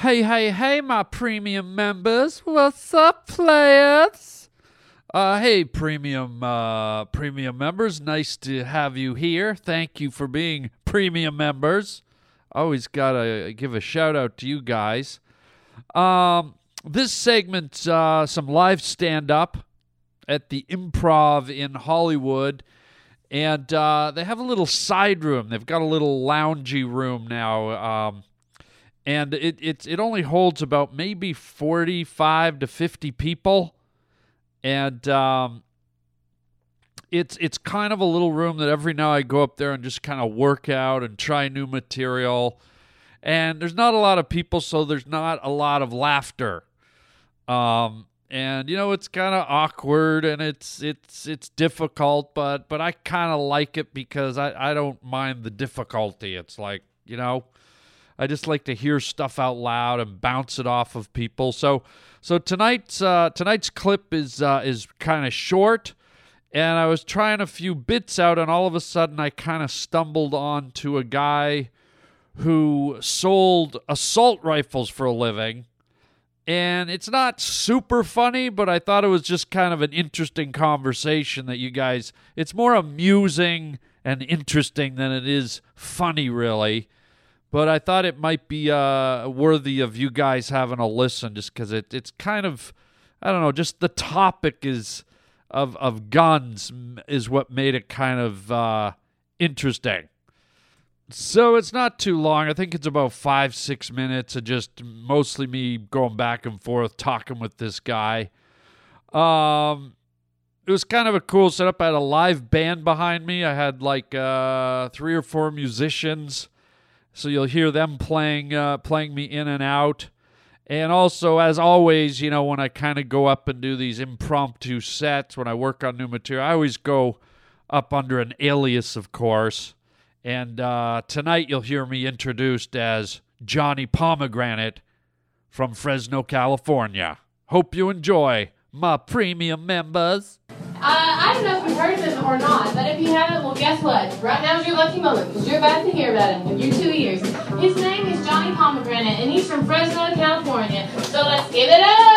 Hey, hey, hey, my premium members. What's up, players? Uh, hey, premium, uh, premium members. Nice to have you here. Thank you for being premium members. Always gotta give a shout out to you guys. Um, this segment's uh, some live stand up at the Improv in Hollywood, and uh, they have a little side room. They've got a little loungy room now. Um, and it it it only holds about maybe 45 to 50 people and um it's it's kind of a little room that every now I go up there and just kind of work out and try new material. And there's not a lot of people, so there's not a lot of laughter. Um, and you know it's kind of awkward and it's it's it's difficult, but but I kind of like it because I I don't mind the difficulty. It's like you know I just like to hear stuff out loud and bounce it off of people. So so tonight's uh, tonight's clip is uh, is kind of short, and I was trying a few bits out, and all of a sudden I kind of stumbled onto a guy who sold assault rifles for a living. And it's not super funny, but I thought it was just kind of an interesting conversation that you guys, it's more amusing and interesting than it is funny, really but I thought it might be uh, worthy of you guys having a listen, just because it, it's kind of, I don't know, just the topic is of of guns is what made it kind of uh, interesting. So it's not too long. I think it's about five six minutes of just mostly me going back and forth talking with this guy. Um, it was kind of a cool setup. I had a live band behind me. I had like uh, three or four musicians so you'll hear them playing uh, playing me in and out. And also, as always, you know, when I kind of go up and do these impromptu sets, when I work on new material, I always go up under an alias, of course. And uh, tonight you'll hear me introduced as Johnny Pomegranate from Fresno, California. Hope you enjoy, my premium members. Uh, I don't know or not, but if you haven't, well, guess what? Right now's your lucky moment because you're about to hear about him in your two ears. His name is Johnny Pomegranate, and he's from Fresno, California. So let's give it up!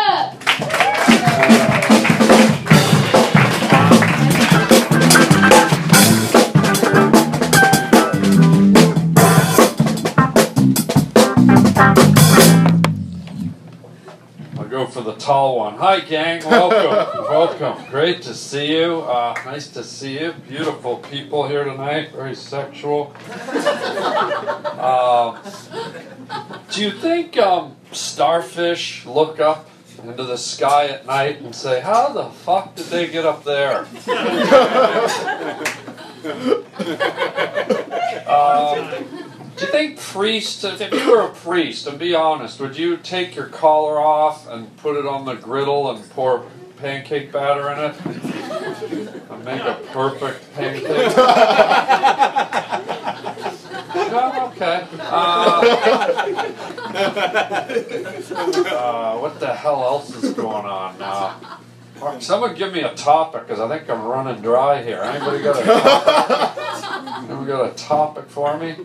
For the tall one. Hi, gang. Welcome. Welcome. Great to see you. Uh, nice to see you. Beautiful people here tonight. Very sexual. Uh, do you think um, starfish look up into the sky at night and say, How the fuck did they get up there? um, do you think priests, if you were a priest, and be honest, would you take your collar off and put it on the griddle and pour pancake batter in it? And make a perfect pancake? No, okay. Uh, uh, what the hell else is going on now? Someone give me a topic, because I think I'm running dry here. Anybody got a topic? Anybody got a topic for me?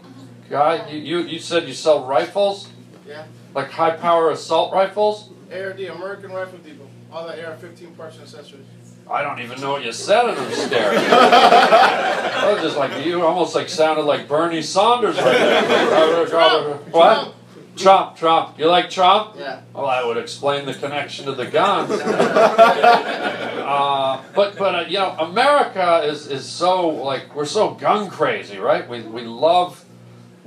Guy, you, you, you said you sell rifles? Yeah. Like high power assault rifles? ARD, American Rifle Depot. All the AR-15 parts and accessories. I don't even know what you said in them stairs. I was just like, you almost like sounded like Bernie Saunders right there. Trump, What? Trump, Trump. You like Trump? Yeah. Well, that would explain the connection to the guns. uh, but but uh, you know, America is is so like we're so gun crazy, right? We we love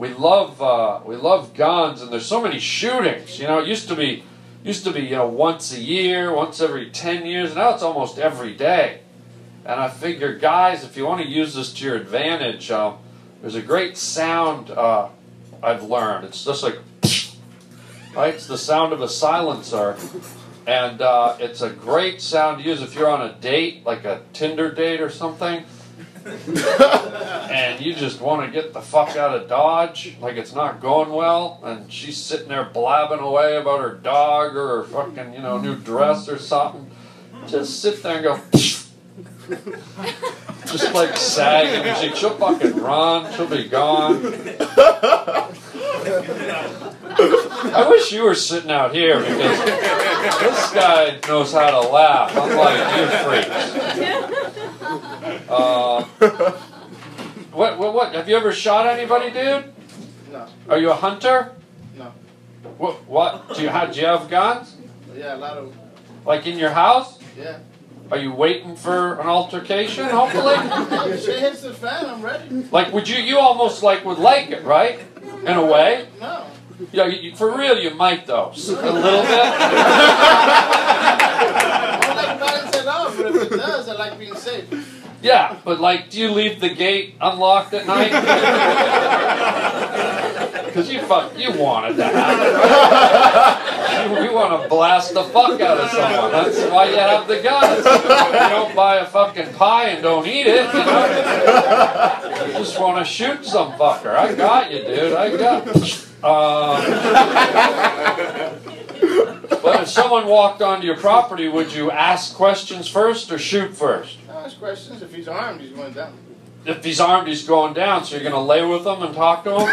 we love uh, we love guns, and there's so many shootings. You know, it used to be used to be you know once a year, once every ten years. Now it's almost every day. And I figure, guys, if you want to use this to your advantage, um, there's a great sound uh, I've learned. It's just like right? It's the sound of a silencer. And uh, it's a great sound to use if you're on a date, like a Tinder date or something, and you just want to get the fuck out of Dodge, like it's not going well, and she's sitting there blabbing away about her dog or her fucking, you know, new dress or something. Just sit there and go, just like sagging. She, she'll fucking run, she'll be gone. I wish you were sitting out here because this guy knows how to laugh, I'm like, you freaks. Uh, what, what, what? Have you ever shot anybody, dude? No, Are you a hunter? no. What? What? Do you have? Do you have guns? Yeah, a lot of. Like in your house? Yeah. Are you waiting for an altercation? Hopefully. If shit hits the fan, I'm ready. Like, would you? You almost like would like it, right? In a way. No. Yeah. You, for real, you might though. A little bit. I don't like violence at all, but if it does, I like being safe. Yeah, but like, do you leave the gate unlocked at night? Because you fuck, you wanted to happen. You, you want to blast the fuck out of someone. That's why you have the guns. You don't buy a fucking pie and don't eat it. You, know? you just want to shoot some fucker. I got you, dude. I got. Uh, but if someone walked onto your property, would you ask questions first or shoot first? Ask questions. If he's armed, he's going down. If he's armed, he's going down. So you're going to lay with him and talk to him. see,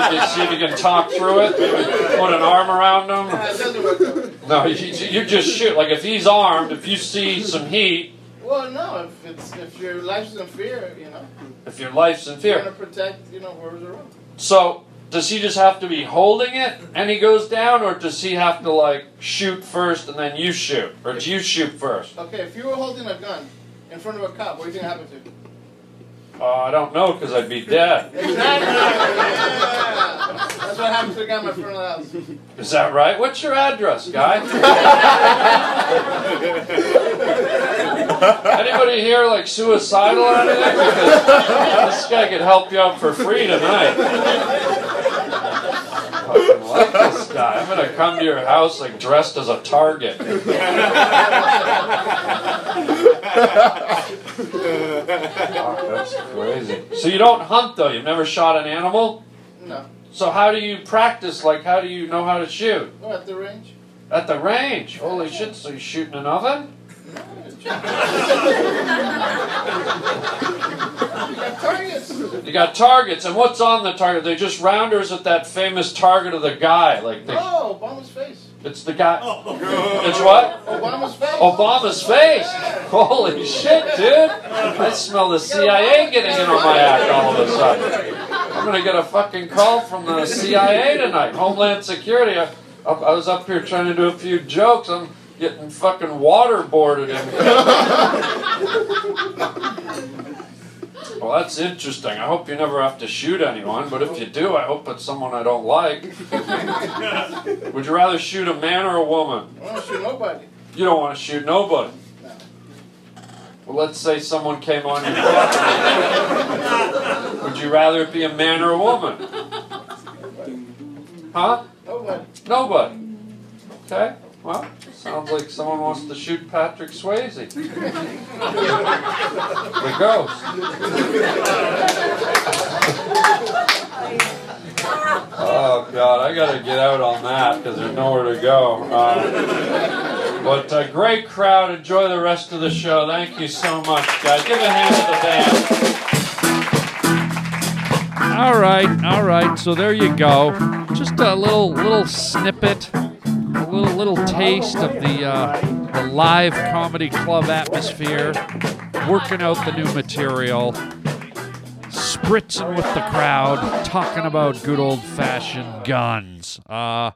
if you, see if you can talk through it. Put an arm around him. it doesn't work that way. No, you, you just shoot. Like if he's armed, if you see some heat, Well, no. If it's if your life's in fear, you know, if your life's in you're fear. gonna protect, you know, whoever's around. So does he just have to be holding it and he goes down, or does he have to like shoot first and then you shoot, or do you shoot first? Okay, if you were holding a gun in front of a cop, what do you think happened to you? Uh, I don't know because I'd be dead. Exactly. yeah. That's what happened to the guy in my front of the house. Is that right? What's your address, guy? Anybody here like suicidal or anything? Because this guy could help you out for free tonight. Like this guy. I'm gonna come to your house like dressed as a target. Fuck, that's crazy. So you don't hunt though? You've never shot an animal? No. So how do you practice? Like how do you know how to shoot? Go at the range. At the range. Holy shit, so you're shooting an oven? You got targets. You got targets, and what's on the target? They're just rounders at that famous target of the guy. Like they, Oh, Obama's face. it's the guy. Oh. It's what? Obama's face. Obama's face. Holy shit, dude! I smell the CIA getting in on my act all of a sudden. I'm gonna get a fucking call from the CIA tonight, Homeland Security. I, I I was up here trying to do a few jokes. I'm getting fucking waterboarded in Well, that's interesting. I hope you never have to shoot anyone, but if you do, I hope it's someone I don't like. Would you rather shoot a man or a woman? I don't shoot nobody. You don't want to shoot nobody. No. Well, let's say someone came on your property. Would you rather it be a man or a woman? Huh? Nobody. Nobody. Okay. Well, sounds like someone wants to shoot Patrick Swayze. the ghost. Oh God, I gotta get out on that because there's nowhere to go. Uh, but uh, great crowd. Enjoy the rest of the show. Thank you so much, guys. Give a hand to the band. All right, all right. So there you go. Just a little little snippet, a little little taste of the uh, the live comedy club atmosphere. Working out the new material, spritzing with the crowd, talking about good old fashioned guns. Uh,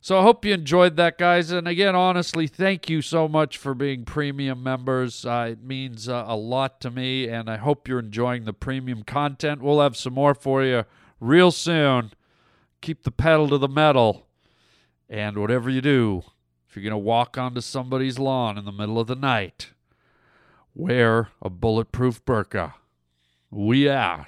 so I hope you enjoyed that, guys. And again, honestly, thank you so much for being premium members. Uh, it means uh, a lot to me, and I hope you're enjoying the premium content. We'll have some more for you real soon. Keep the pedal to the metal. And whatever you do, if you're going to walk onto somebody's lawn in the middle of the night, wear a bulletproof burqa. We out.